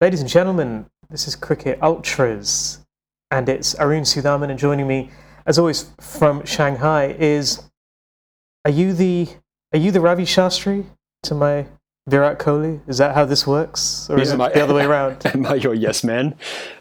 Ladies and gentlemen, this is Cricket Ultras, and it's Arun Sudhaman, and joining me, as always, from Shanghai is. Are you the Are you the Ravi Shastri to my Virat Kohli? Is that how this works, or is Yeah, it my- the other way around? Am I your yes man?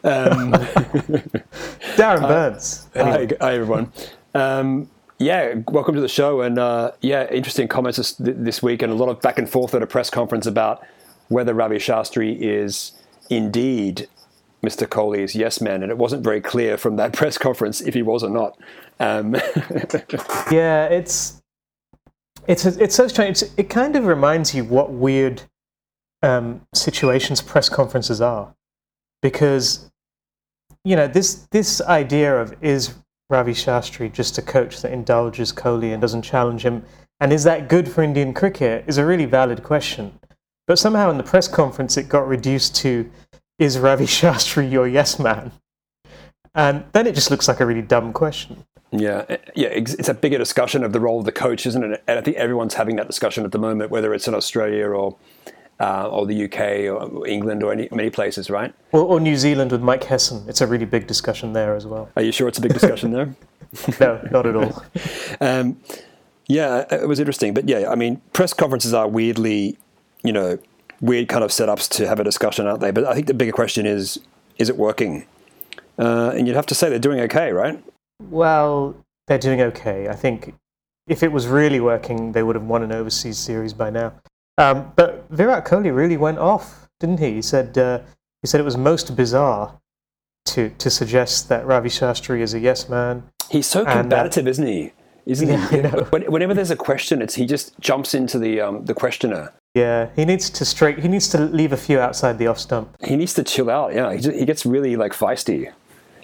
Um, Darren Burns. Anyway. hi, hi, everyone. Um, yeah, welcome to the show. And uh, yeah, interesting comments this, this week, and a lot of back and forth at a press conference about whether Ravi Shastri is indeed Mr. Kohli's yes man. And it wasn't very clear from that press conference if he was or not. Um, Yeah, it's it's it's so strange. It's, it kind of reminds you what weird um, situations press conferences are, because you know this this idea of is Ravi Shastri just a coach that indulges Kohli and doesn't challenge him, and is that good for Indian cricket? Is a really valid question. But somehow in the press conference it got reduced to is Ravi Shastri your yes man? And then it just looks like a really dumb question. Yeah, eh, yeah, it's it's a bigger discussion of the role of the coach, isn't it? And I think everyone's having that discussion at the moment, whether it's in Australia or uh, or the UK or England or any many places, right? Or, or New Zealand with Mike Hesson. It's a really big discussion there as well. Are you sure it's a big discussion there? No, not at all. Um, yeah, it was interesting, but yeah, I mean, press conferences are weirdly, you know, weird kind of setups to have a discussion, aren't they? But I think the bigger question is, is it working? Uh, and you'd have to say they're doing okay, right? Well, they're doing okay. I think if it was really working, they would have won an overseas series by now. Um, but Virat Kohli really went off, didn't he? He said uh, he said it was most bizarre to to suggest that Ravi Shastri is a yes man. He's so combative, isn't he? Isn't Yeah, he? I know. When- Whenever there's a question, it's he just jumps into the um, the questioner. Yeah, he needs to straight. He needs to leave a few outside the off stump. He needs to chill out. Yeah, he, he gets really like feisty.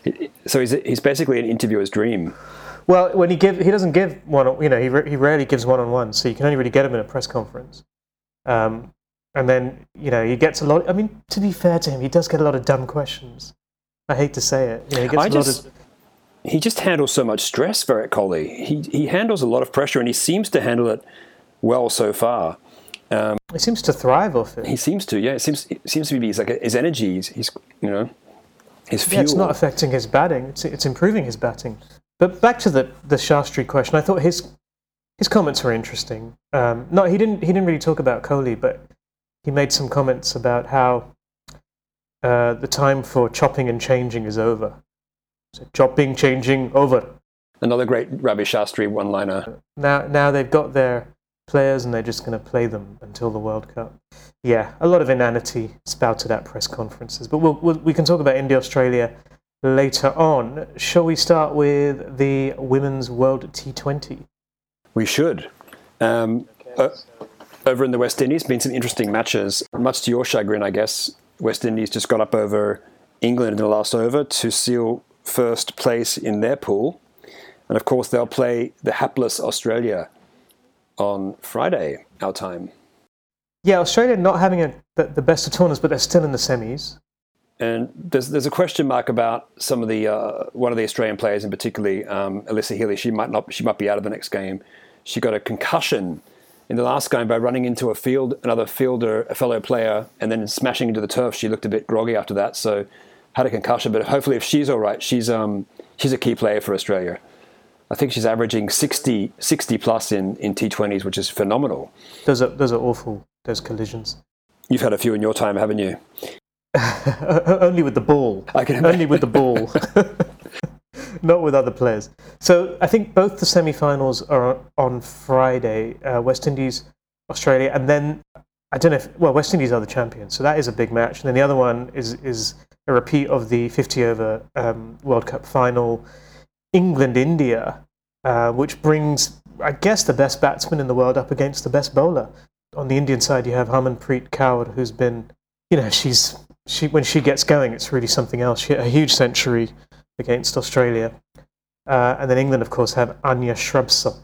He- So he's he's basically an interviewer's dream. Well, when he give, he doesn't give one. You know, he re- he rarely gives one on one, so you can only really get him in a press conference. Um, and then you know he gets a lot. I mean, to be fair to him, he does get a lot of dumb questions. I hate to say it. You know, he gets I a just- lot of. he just handles so much stress, Virat Kohli. He he handles a lot of pressure, and he seems to handle it well so far. He seems to thrive off it. He seems to, yeah. It seems it seems to be his like his energy, his, his you know, his fuel. Yeah, it's not affecting his batting. It's it's improving his batting. But back to the the Shastri question, I thought his his comments were interesting. Um, no, he didn't he didn't really talk about Kohli, but he made some comments about how uh, the time for chopping and changing is over. So chopping, changing, over. Another great Ravi Shastri one-liner. Now now they've got their players and they're just going to play them until the World Cup. Yeah, a lot of inanity spouted at press conferences. But we'll, we'll, we can talk about India Australia later on. Shall we start with the Women's World T20? We should. Um, o- over in the West Indies, been some interesting matches. Much to your chagrin, I guess. West Indies just got up over England in the last over to seal first place in their pool, and of course they'll play the hapless Australia on Friday, our time. Yeah, Australia not having a, the, the best of tournaments, but they're still in the semis. And there's there's a question mark about some of the uh, one of the Australian players, in particularly um, Alyssa Healy. She might not she might be out of the next game. She got a concussion in the last game by running into a field another fielder, a fellow player, and then smashing into the turf. She looked a bit groggy after that, so had a concussion. But hopefully, if she's all right, she's um she's a key player for Australia. I think she's averaging 60, 60 plus in, in T20s, which is phenomenal. Those are, those are awful, those collisions. You've had a few in your time, haven't you? Only with the ball. I can Only with the ball. Not with other players. So I think both the semi-finals are on, on Friday. Uh, West Indies, Australia, and then I don't know if well West Indies are the champions, so that is a big match. And then the other one is is a repeat of the 50 over um, World Cup final, England India, uh, which brings I guess the best batsman in the world up against the best bowler. On the Indian side, you have Harmanpreet Kaur, who's been you know she's she when she gets going, it's really something else. She a huge century against Australia. Uh, and then England, of course, have Anya Shrubsole.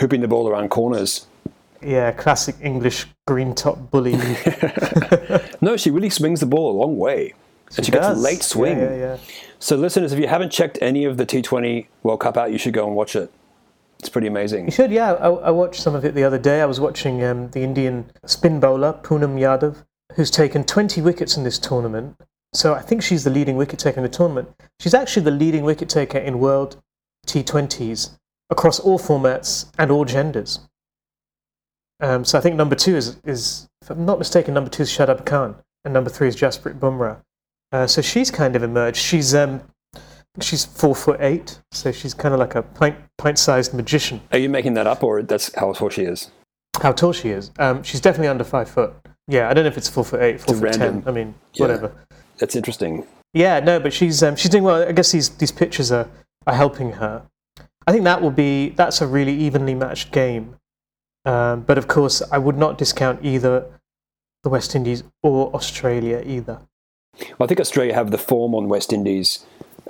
Hooping the ball around corners. Yeah, classic English green top bully. No, she really swings the ball a long way. And she gets a late swing. Yeah, yeah, yeah. So, listeners, if you haven't checked any of the T20 World Cup out, you should go and watch it. It's pretty amazing. You should, yeah. I, I watched some of it the other day. I was watching um, the Indian spin bowler, Poonam Yadav, who's taken 20 wickets in this tournament. So I think she's the leading wicket taker in the tournament. She's actually the leading wicket taker in World T20s across all formats and all genders. Um, so I think number two is, is, if I'm not mistaken, number two is Shadab Khan, and number three is Jasprit Bumrah. Uh, so she's kind of emerged. She's um, she's four foot eight, so she's kind of like a pint pint sized magician. Are you making that up, or that's how tall she is? How tall she is? Um, she's definitely under five foot. Yeah, I don't know if it's four foot eight, four It's foot random. ten. I mean, Yeah. whatever. That's interesting. Yeah, no, but she's um, she's doing well. I guess these these pitches are are helping her. I think that will be that's a really evenly matched game. Um, but of course, I would not discount either the West Indies or Australia either. I think Australia have the form on West Indies.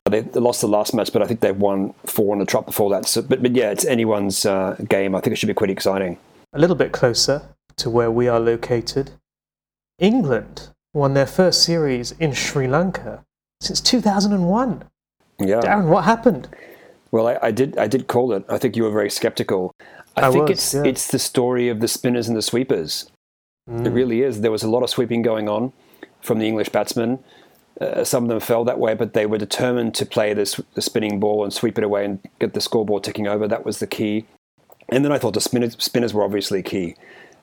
Uh, They, they lost the last match, but I think they've won four on the trot before that. So, but, but yeah, it's anyone's uh, game. I think it should be quite exciting. A little bit closer to where we are located, England won their first series in Sri Lanka since 2001. Yeah. Darren, what happened? Well, I, I did. I did call it. I think you were very skeptical. I, I think was, it's yeah. it's the story of the spinners and the sweepers. Mm. It really is. There was a lot of sweeping going on from the English batsmen. Uh, some of them fell that way, but they were determined to play this the spinning ball and sweep it away and get the scoreboard ticking over. That was the key. And then I thought the spinners, spinners were obviously key.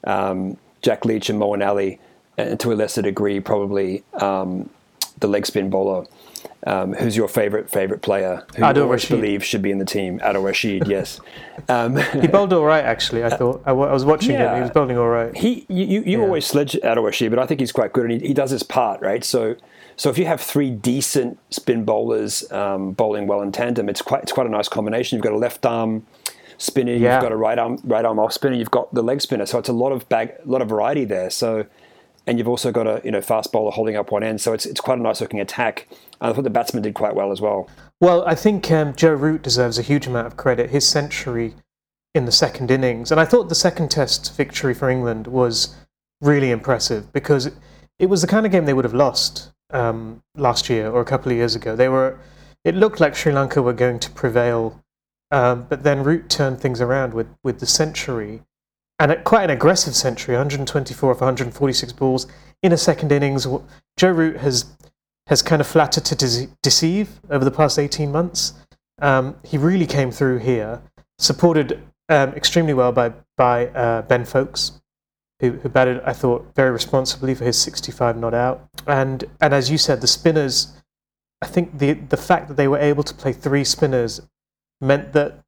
Um, Jack Leach and Moeen Ali, and to a lesser degree, probably um, the leg spin bowler. Um, who's your favorite favorite player? Who Adil Rashid. believe should be in the team? Adil Rashid, yes. Um, He bowled all right, actually. I thought I, was watching him. Yeah. He was bowling all right. he you, you, you Yeah. always sledge Adil Rashid, but I think he's quite good and he, he does his part, right? So so if you have three decent spin bowlers um, bowling well in tandem, it's quite it's quite a nice combination. You've got a left arm spinner, Yeah. you've got a right arm right arm off spinner, you've got the leg spinner. So it's a lot of bag a lot of variety there. So and you've also got a you know fast bowler holding up one end. So it's it's quite a nice looking attack. And I thought the batsman did quite well as well. Well, I think um, Joe Root deserves a huge amount of credit. His century in the second innings, and I thought the second Test victory for England was really impressive because it, was the kind of game they would have lost um, last year or a couple of years ago. They were. It looked like Sri Lanka were going to prevail, um, but then Root turned things around with with the century, and quite an aggressive century, 124 of 146 balls in a second innings. Joe Root has has kind of flattered to dece- deceive over the past 18 months. Um, he really came through here, supported um, extremely well by, by uh, Ben Foakes, who, who batted, I thought, very responsibly for his 65 not out. And, and as you said, the spinners, I think the, the fact that they were able to play three spinners meant that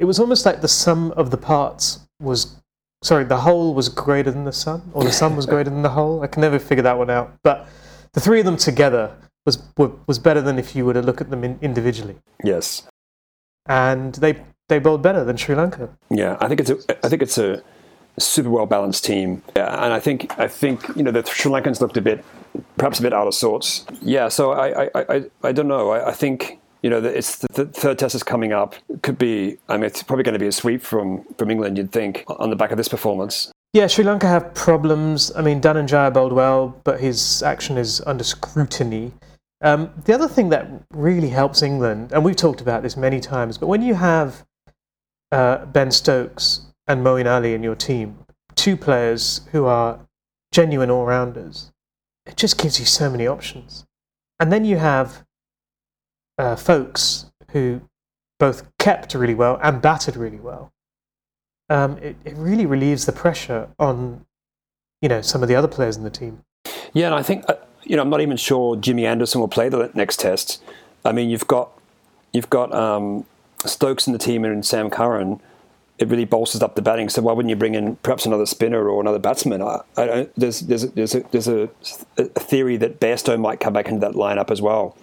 it was almost like the sum of the parts was sorry the whole was greater than the sun, or the sun was greater than the whole i can never figure that one out but the three of them together was was better than if you were to look at them in, individually Yes. and they they bowled better than sri lanka Yeah, I think it's a I think it's a super well balanced team. Yeah, and I think I think you know the Sri Lankans looked a bit perhaps a bit out of sorts. Yeah, so I I, I, I don't know. I, I think you know it's the, third test is coming up. It could be. I mean, it's probably going to be a sweep from from England. You'd think on the back of this performance. yeah sri lanka have problems i mean Dananjaya bowled well but his action is under scrutiny um, the other thing that really helps england and we've talked about this many times but when you have uh, ben stokes and Moeen ali in your team two players who are genuine all-rounders it just gives you so many options and then you have uh, Foakes who both kept really well and batted really well um, it, it really relieves the pressure on you know some of the other players in the team. Yeah, and I think uh, you know I'm not even sure Jimmy Anderson will play the next test. I mean, you've got you've got um, Stokes in the team and Sam Curran. It really bolsters up the batting. So why wouldn't you bring in perhaps another spinner or another batsman? I, I there's there's there's a, there's a theory that Bairstow might come back into that lineup as well.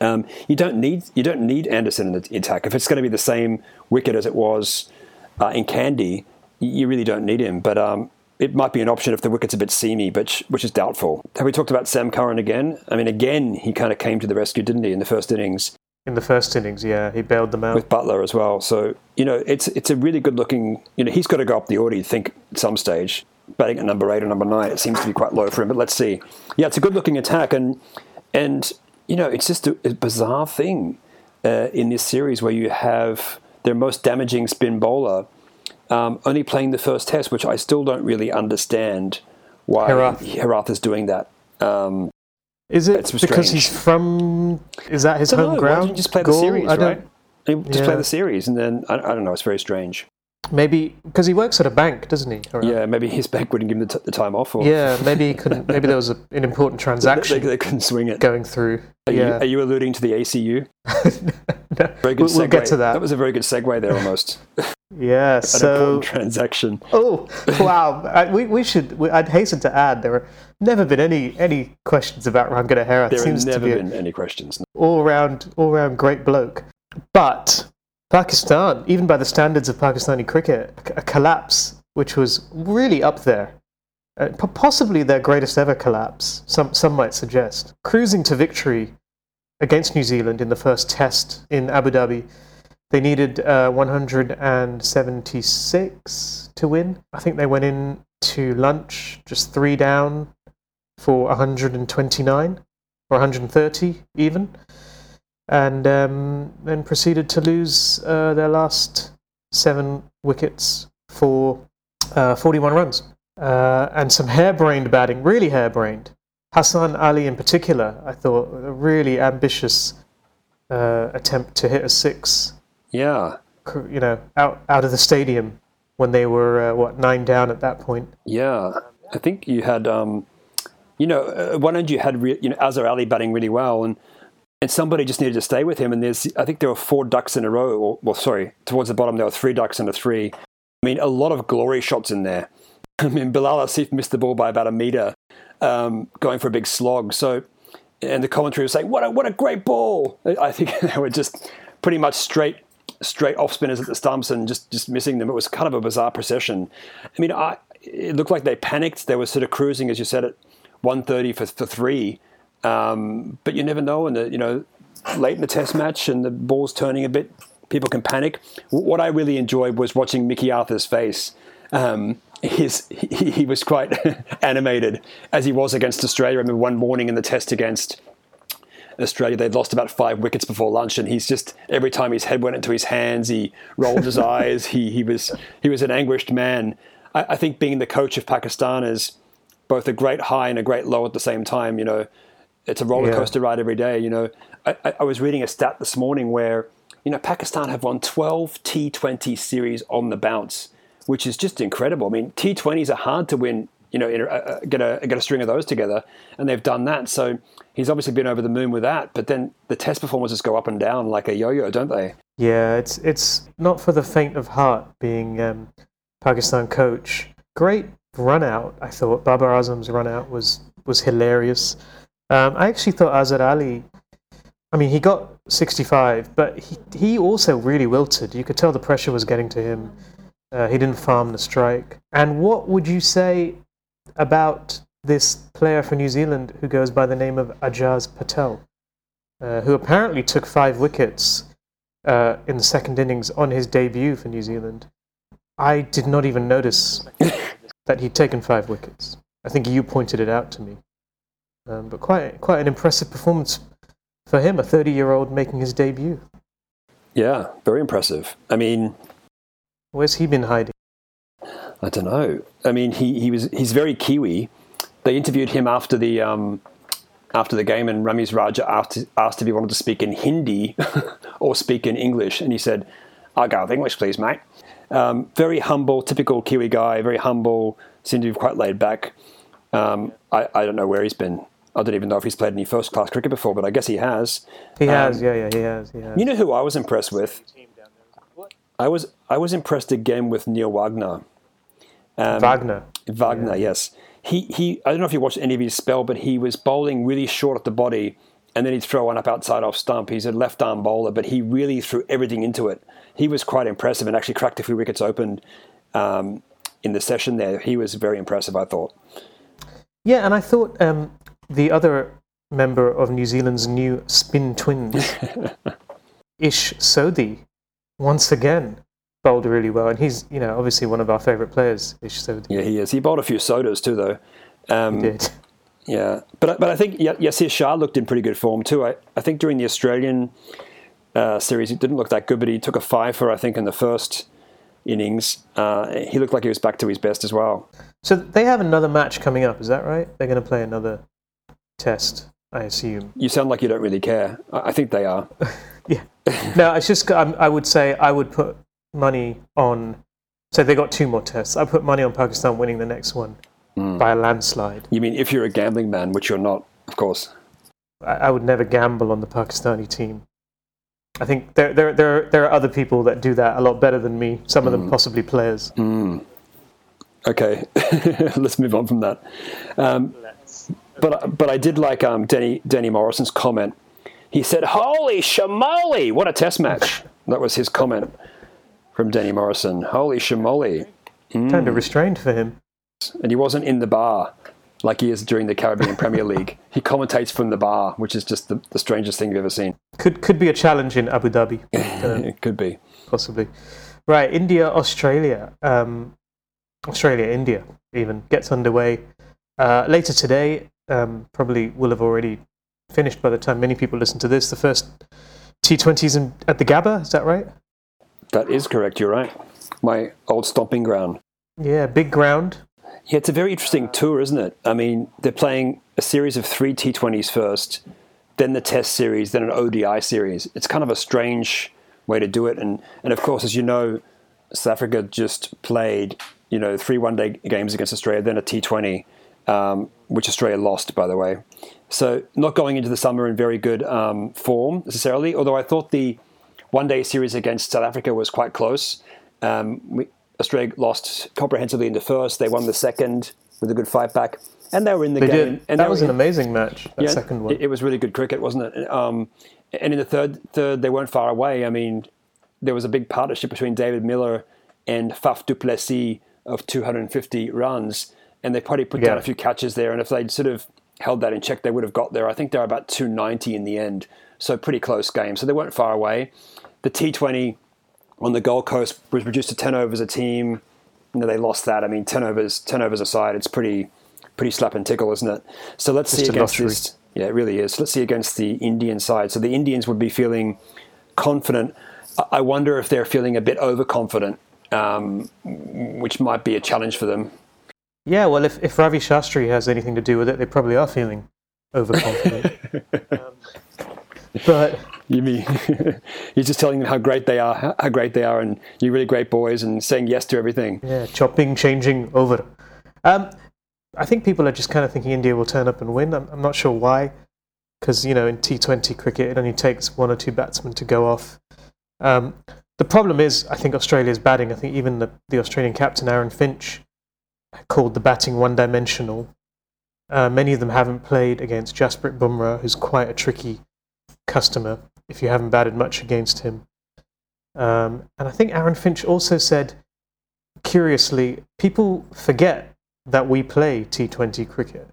Um, you don't need you don't need Anderson in the attack if it's going to be the same wicket as it was uh, in Kandy. You really don't need him, but um, it might be an option if the wicket's a bit seamy, but which is doubtful. Have we talked about Sam Curran again? I mean, again, he kind of came to the rescue, didn't he, in the first innings In the first innings, yeah, he bailed them out. with Buttler as well. So you know, it's it's a really good looking. You know, he's got to go up the order. You think at some stage, batting at number eight or number nine, it seems to be quite low for him. But let's see. Yeah, it's a good looking attack, and and you know, it's just a, a bizarre thing uh, in this series where you have their most damaging spin bowler um, only playing the first test, which I still don't really understand why Herath. Herath is doing that. Um, Is it because he's from? Is that his home know, ground? just play the series, I don't- right? Just play the series, and then I, I don't know. It's very strange. Maybe because he works at a bank, doesn't he? Herath? Yeah, maybe his bank wouldn't give him the, t- the time off, or Yeah, maybe he couldn't. Maybe there was a, an important they, transaction they couldn't swing it. going through. Are, you, yeah, are you alluding to the ACU? No, Very good we'll, we'll get to that. That was a very good segue there, almost. yeah. An So, important transaction. oh wow, I, we we should. We, I'd hasten to add there have never been any any questions about Rangana Herath. There Seems have to never be been any questions. all round all round great bloke, but Pakistan, even by the standards of Pakistani cricket, a collapse which was really up there. Uh, possibly their greatest ever collapse, some, some might suggest. Cruising to victory against New Zealand in the first test in Abu Dhabi, they needed uh, 176 to win. I think they went in to lunch just three down for 129 or 130 even, and um, then proceeded to lose uh, their last seven wickets for uh, 41 runs. Uh, and some harebrained batting, really harebrained. Hassan Ali, in particular, I thought a really ambitious uh, attempt to hit a six, Yeah, you know, out out of the stadium when they were uh, what nine down at that point. yeah. I think you had, um, you know, one end you had, re- you know, Azhar Ali batting really well, and and somebody just needed to stay with him. And there's, I think there were four ducks in a row. Or, well, sorry, towards the bottom there were three ducks and a three. I mean, a lot of glory shots in there. I mean, Bilal Asif missed the ball by about a meter, um, going for a big slog. So, and the commentary was saying, "What a what a great ball!" I think they were just pretty much straight straight off spinners at the stumps and just just missing them. It was kind of a bizarre procession. I mean, I, it looked like they panicked. They were sort of cruising, as you said, at 130 for, for three. Um, but you never know, and the, you know, late in the test match and the ball's turning a bit, people can panic. W- What I really enjoyed was watching Mickey Arthur's face. Um, his, he, he was quite animated as he was against Australia. I remember one morning in the test against Australia, they'd lost about five wickets before lunch, and he's just every time his head went into his hands, he rolled his eyes. He he was he was an anguished man. I, I think being the coach of Pakistan is both a great high and a great low at the same time. You know, it's a roller Yeah. coaster ride every day. You know, I, I- was reading a stat this morning where you know Pakistan have won 12 T20 series on the bounce, which is just incredible. I mean, T20s are hard to win. You know, in a, uh, get a get a string of those together, and they've done that. So he's obviously been over the moon with that. But then the test performances go up and down like a yo-yo, don't they? Yeah, it's it's not for the faint of heart being um, Pakistan coach. Great run out, I thought. Babar Azam's run out was was hilarious. Um, I actually thought Azhar Ali. I mean, he got 65, but he he also really wilted. You could tell the pressure was getting to him. Uh, he didn't farm the strike. And what would you say about this player for New Zealand who goes by the name of Ajaz Patel, uh, who apparently took five wickets uh, in the second innings on his debut for New Zealand. I did not even notice that he'd taken five wickets. I think you pointed it out to me. Um, but quite quite an impressive performance for him, a 30 year old making his debut. Yeah, very impressive. I mean, Where's he been hiding? I don't know. I mean, he, he was he's very Kiwi. They interviewed him after the um, after the game, and Ramiz Raja asked asked if he wanted to speak in Hindi or speak in English, and he said, "I'll go with English, please, mate." Um, very humble, typical Kiwi guy. Very humble. Seemed to be quite laid back. Um, I, I don't know where he's been. I don't even know if he's played any first class cricket before, but I guess he has. He has, yeah, yeah, he has, he has. You know who I was impressed with? I was I was impressed again with Neil Wagner. Um, Wagner. Wagner, yes. He he. I don't know if you watched any of his spell, but he was bowling really short at the body, and then he'd throw one up outside off stump. He's a left arm bowler, but he really threw everything into it. He was quite impressive and actually cracked a few wickets open um, in the session there. He was very impressive, I thought. Yeah, and I thought um, the other member of New Zealand's new spin twins, Ish Sodhi, once again bowled really well, and he's you know obviously one of our favourite players, Ish Sodhi. Yeah, he is. He bowled a few sodas too, though. Um, Did. Yeah, but but I think Yasir Shah looked in pretty good form too. I, I think during the Australian uh, series, it didn't look that good, but he took a five for I think in the first innings, uh, he looked like he was back to his best as well. So they have another match coming up, is that right? They're going to play another test, I assume. You sound like you don't really care. I, think they are. yeah. No, it's just I'm, I would say I would put money on. So they got two more tests. I put money on Pakistan winning the next one Mm. by a landslide. You mean if you're a gambling man, which you're not, of course. I, I would never gamble on the Pakistani team. I think there, there, there, there are other people that do that a lot better than me. Some of them possibly players. Mm. Okay, let's move on from that. Um, but but I did like um, Danny Danny Morrison's comment. He said, "Holy shamoli! What a test match!" That was his comment from Danny Morrison. Holy shamoli! Kind of restrained for him. And he wasn't in the bar like he is during the Caribbean Premier League. He commentates from the bar, which is just the, the strangest thing you've ever seen. Could could be a challenge in Abu Dhabi, it could be. possibly. Right, India, Australia, um, Australia, India even gets underway uh, later today. Um, probably will have already finished by the time many people listen to this. The first T20s in, at the Gabba, is that right? That is correct. You're right. My old stomping ground. Yeah, big ground. Yeah, it's a very interesting tour, isn't it? I mean, they're playing a series of three T20s first, then the Test series, then an ODI series. It's kind of a strange way to do it, and and of course, as you know, South Africa just played you know three one-day games against Australia, then a T20, um, which Australia lost, by the way. So not going into the summer in very good um, form necessarily. Although I thought the one-day series against South Africa was quite close. Um, we, Australia lost comprehensively in the first. They won the second with a good fight back, and they were in the They game. did. And that was were an amazing match. That yeah, second one. It, it was really good cricket, wasn't it? Um, and in the third, third, they weren't far away. I mean, there was a big partnership between David Miller and Faf du Plessis of 250 runs, and they probably put down a few catches there. And if they'd sort of held that in check, they would have got there. I think they're about 290 in the end, so pretty close game. So they weren't far away. The T20 on the Gold Coast was reduced to 10 overs a team. You know, they lost that. I mean, 10 overs, 10 overs aside, it's pretty, pretty slap and tickle, isn't it? So let's see against this. Yeah, it really is. Let's see against the Indian side. So the Indians would be feeling confident. I- I wonder if they're feeling a bit overconfident, um, which might be a challenge for them. Yeah, well, if, if Ravi Shastri has anything to do with it, they probably are feeling overconfident. um, but You mean you're just telling them how great they are, how- how great they are, and you're really great boys, and saying yes to everything. yeah, chopping, changing, over. Um, I think people are just kind of thinking India will turn up and win. I'm, I'm not sure why, because you know in T20 cricket it only takes one or two batsmen to go off. Um, the problem is, I think Australia's batting. I think even the, the Australian captain Aaron Finch called the batting one-dimensional. Uh, many of them haven't played against Jasprit Bumrah, who's quite a tricky customer if you haven't batted much against him. Um, and I think Aaron Finch also said, curiously, people forget that we play T20 cricket,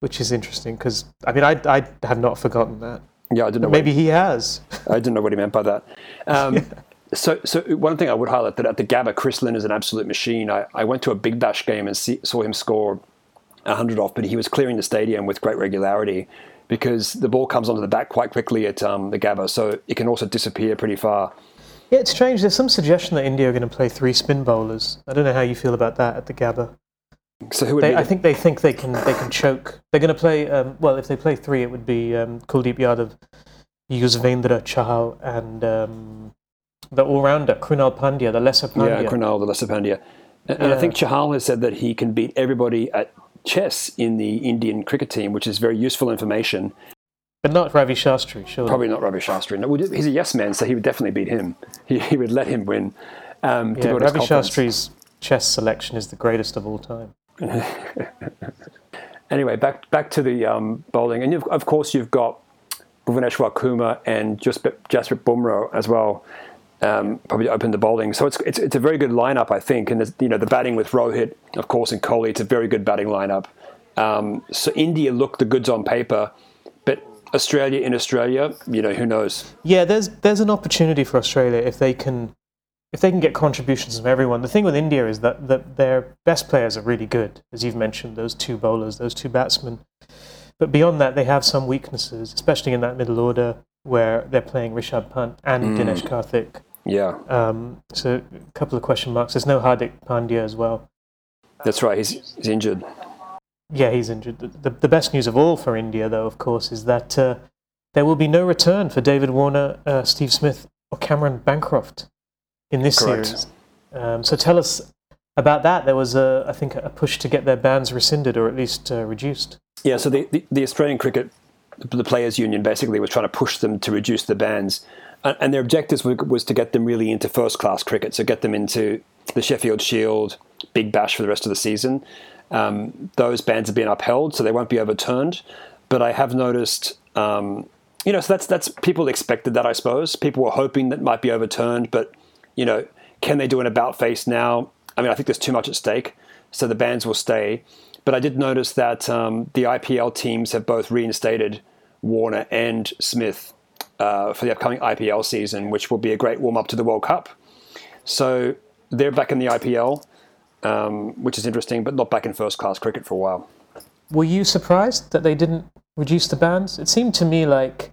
which is interesting because I mean I I have not forgotten that. Yeah, I didn't know. Maybe he has. I didn't know what he meant by that. Um, So, so one thing I would highlight that at the Gabba, Chris Lynn is an absolute machine. I, I went to a Big Bash game and see, saw him score hundred off, but he was clearing the stadium with great regularity because the ball comes onto the bat quite quickly at um, the Gabba, so it can also disappear pretty far. Yeah, it's strange. There's some suggestion that India are going to play three spin bowlers. I don't know how you feel about that at the Gabba. So who would They, be? I think they think they can they can choke. They're going to play. Um, well, if they play three, it would be um, Kuldeep Yadav, Yuzvendra Chahal, and um, the all-rounder Krunal Pandya, the lesser Pandya. yeah, Krunal, the Lesser Pandya. And, and I think Chahal has said that he can beat everybody at chess in the Indian cricket team, which is very useful information. but not Ravi Shastri, surely. Probably not Ravi Shastri. No, he's a yes man, so he would definitely beat him. He, he would let him win. Um, to Yeah, Ravi. Shastri's chess selection is the greatest of all time. Anyway, back back to the um, bowling, and you've, of course you've got Bhuvneshwar Kumar and Jasprit Bumrah as well. Um, probably open the bowling, so it's, it's it's a very good lineup, I think. And you know the batting with Rohit, of course, and Kohli. It's a very good batting lineup. Um, so India looked the goods on paper, but Australia in Australia, you know, who knows? Yeah, there's there's an opportunity for Australia if they can if they can get contributions from everyone. The thing with India is that, that their best players are really good, as you've mentioned, those two bowlers, those two batsmen. But beyond that, they have some weaknesses, especially in that middle order where they're playing Rishabh Pant and Mm. Dinesh Karthik. Yeah. Um, so a couple of question marks. There's no Hardik Pandya as well. That's right. He's, he's injured. Yeah, he's injured. The, the best news of all for India, though, of course, is that uh, there will be no return for David Warner, uh, Steve Smith, or Cameron Bancroft in this Correct. series. Um, so tell us about that. There was, a, I think, a push to get their bans rescinded or at least uh, reduced. Yeah, so the, the, the Australian Cricket, the Players Union basically was trying to push them to reduce the bans. And, and their objectives was, was to get them really into first class cricket, so get them into the Sheffield Shield, Big Bash for the rest of the season. Um, those bans have been upheld, so they won't be overturned. But I have noticed, um, you know, so that's that's people expected that, I suppose. People were hoping that might be overturned, but you know, can they do an about face now? I mean, I think there's too much at stake, so the bans will stay. But I did notice that um, the IPL teams have both reinstated Warner and Smith uh, for the upcoming IPL season, which will be a great warm up to the World Cup. So they're back in the IPL, um, which is interesting, but not back in first class cricket for a while. Were you surprised that they didn't reduce the bans? It seemed to me like,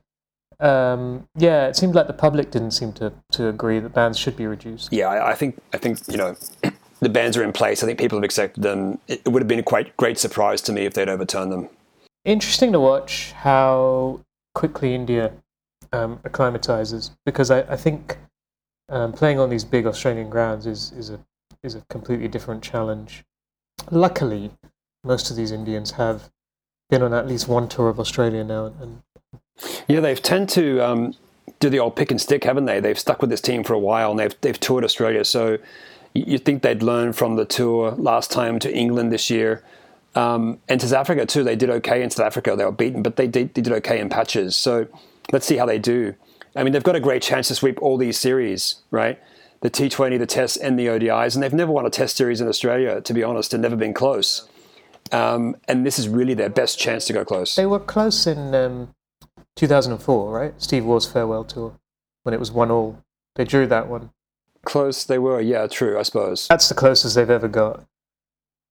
um, yeah, it seemed like the public didn't seem to, to agree that bans should be reduced. Yeah, I, I think I think you know the bans are in place. I think people have accepted them. It, it would have been a quite great surprise to me if they'd overturned them. Interesting to watch how quickly India um, acclimatizes because I, I think um, playing on these big Australian grounds is, is a is a completely different challenge. Luckily, most of these Indians have been on at least one tour of Australia now, and Yeah, they've tend to um, do the old pick and stick, haven't they? They've stuck with this team for a while, and they've they've toured Australia. So you- you'd think they'd learn from the tour last time to England this year, um, and to South Africa too. They did okay in South Africa. They were beaten, but they did, they did okay in patches. So let's see how they do. I mean, they've got a great chance to sweep all these series, right? The T20, the Tests, and the ODIs, and they've never won a Test series in Australia. To be honest, and never been close. Um, and this is really their best chance to go close. they were close in um, 2004, right? Steve Waugh's farewell tour when it was one all. They drew that one. Close they were, yeah, true, I suppose. That's the closest they've ever got.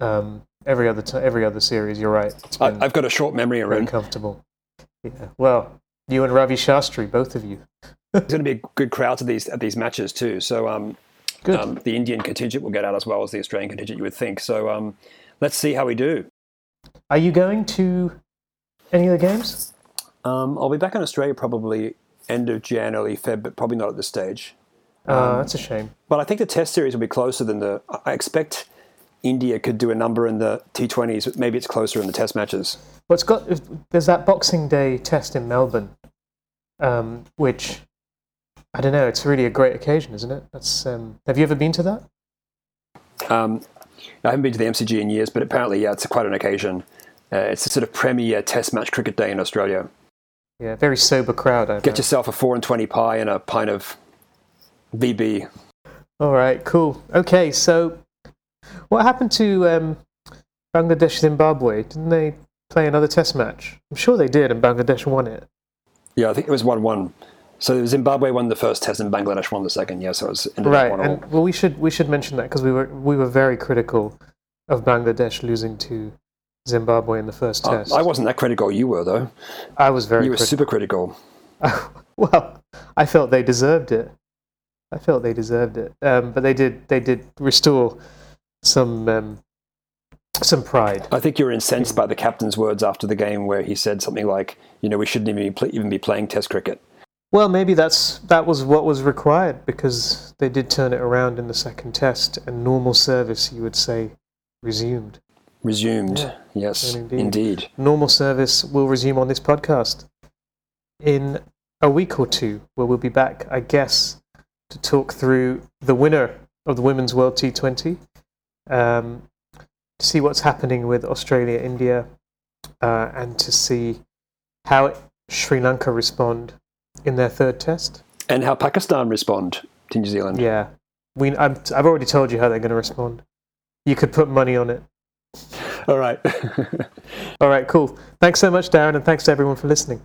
Um, every other t- every other series, you're right. I, I've got a short memory, very Arun. comfortable. Yeah. Well, you and Ravi Shastri, both of you. There's going to be a good crowd to these at these matches too. So um, Good. um, the Indian contingent will get out as well as the Australian contingent, you would think. So um, let's see how we do. Are you going to any of the games? Um, I'll be back in Australia probably end of Jan, early Feb, but probably not at this stage. Uh, that's a shame. But I think the Test series will be closer than the. I expect India could do a number in the T20s, but maybe it's closer in the Test matches. Well, it's got there's that Boxing Day test in Melbourne, um, which I don't know. It's really a great occasion, isn't it? That's. Um, have you ever been to that? Um, I haven't been to the MCG in years, but apparently, yeah, it's quite an occasion. Uh, it's a sort of premier Test match cricket day in Australia. Yeah, very sober crowd. I Get know. yourself a four and twenty pie and a pint of VB. All right, cool. Okay, so what happened to um, Bangladesh Zimbabwe? Didn't they play another test match? I'm sure they did, and Bangladesh won it. Yeah, I think it was one-one. So Zimbabwe won the first test and Bangladesh won the second. Yeah, so it was Right, one and well, we should we should mention that because we were we were very critical of Bangladesh losing to Zimbabwe in the first test. I wasn't that critical. You were though. I was very You were critical. super critical. well, I felt they deserved it. I felt they deserved it, um, but they did. They did restore some um, some pride. I think you were incensed by the captain's words after the game, where he said something like, "You know, we shouldn't even be, pl- even be playing Test cricket." Well, maybe that's that was what was required because they did turn it around in the second test, and normal service, you would say, resumed. Resumed. Yeah, yes, indeed. indeed. Normal service will resume on this podcast in a week or two, where we'll be back, I guess, to talk through the winner of the Women's World T20, um, to see what's happening with Australia, India, uh, and to see how Sri Lanka respond in their third test. And how Pakistan respond to New Zealand? Yeah, we. I'm, I've already told you how they're going to respond. You could put money on it. All right. All right, cool. Thanks so much, Darren, and thanks to everyone for listening.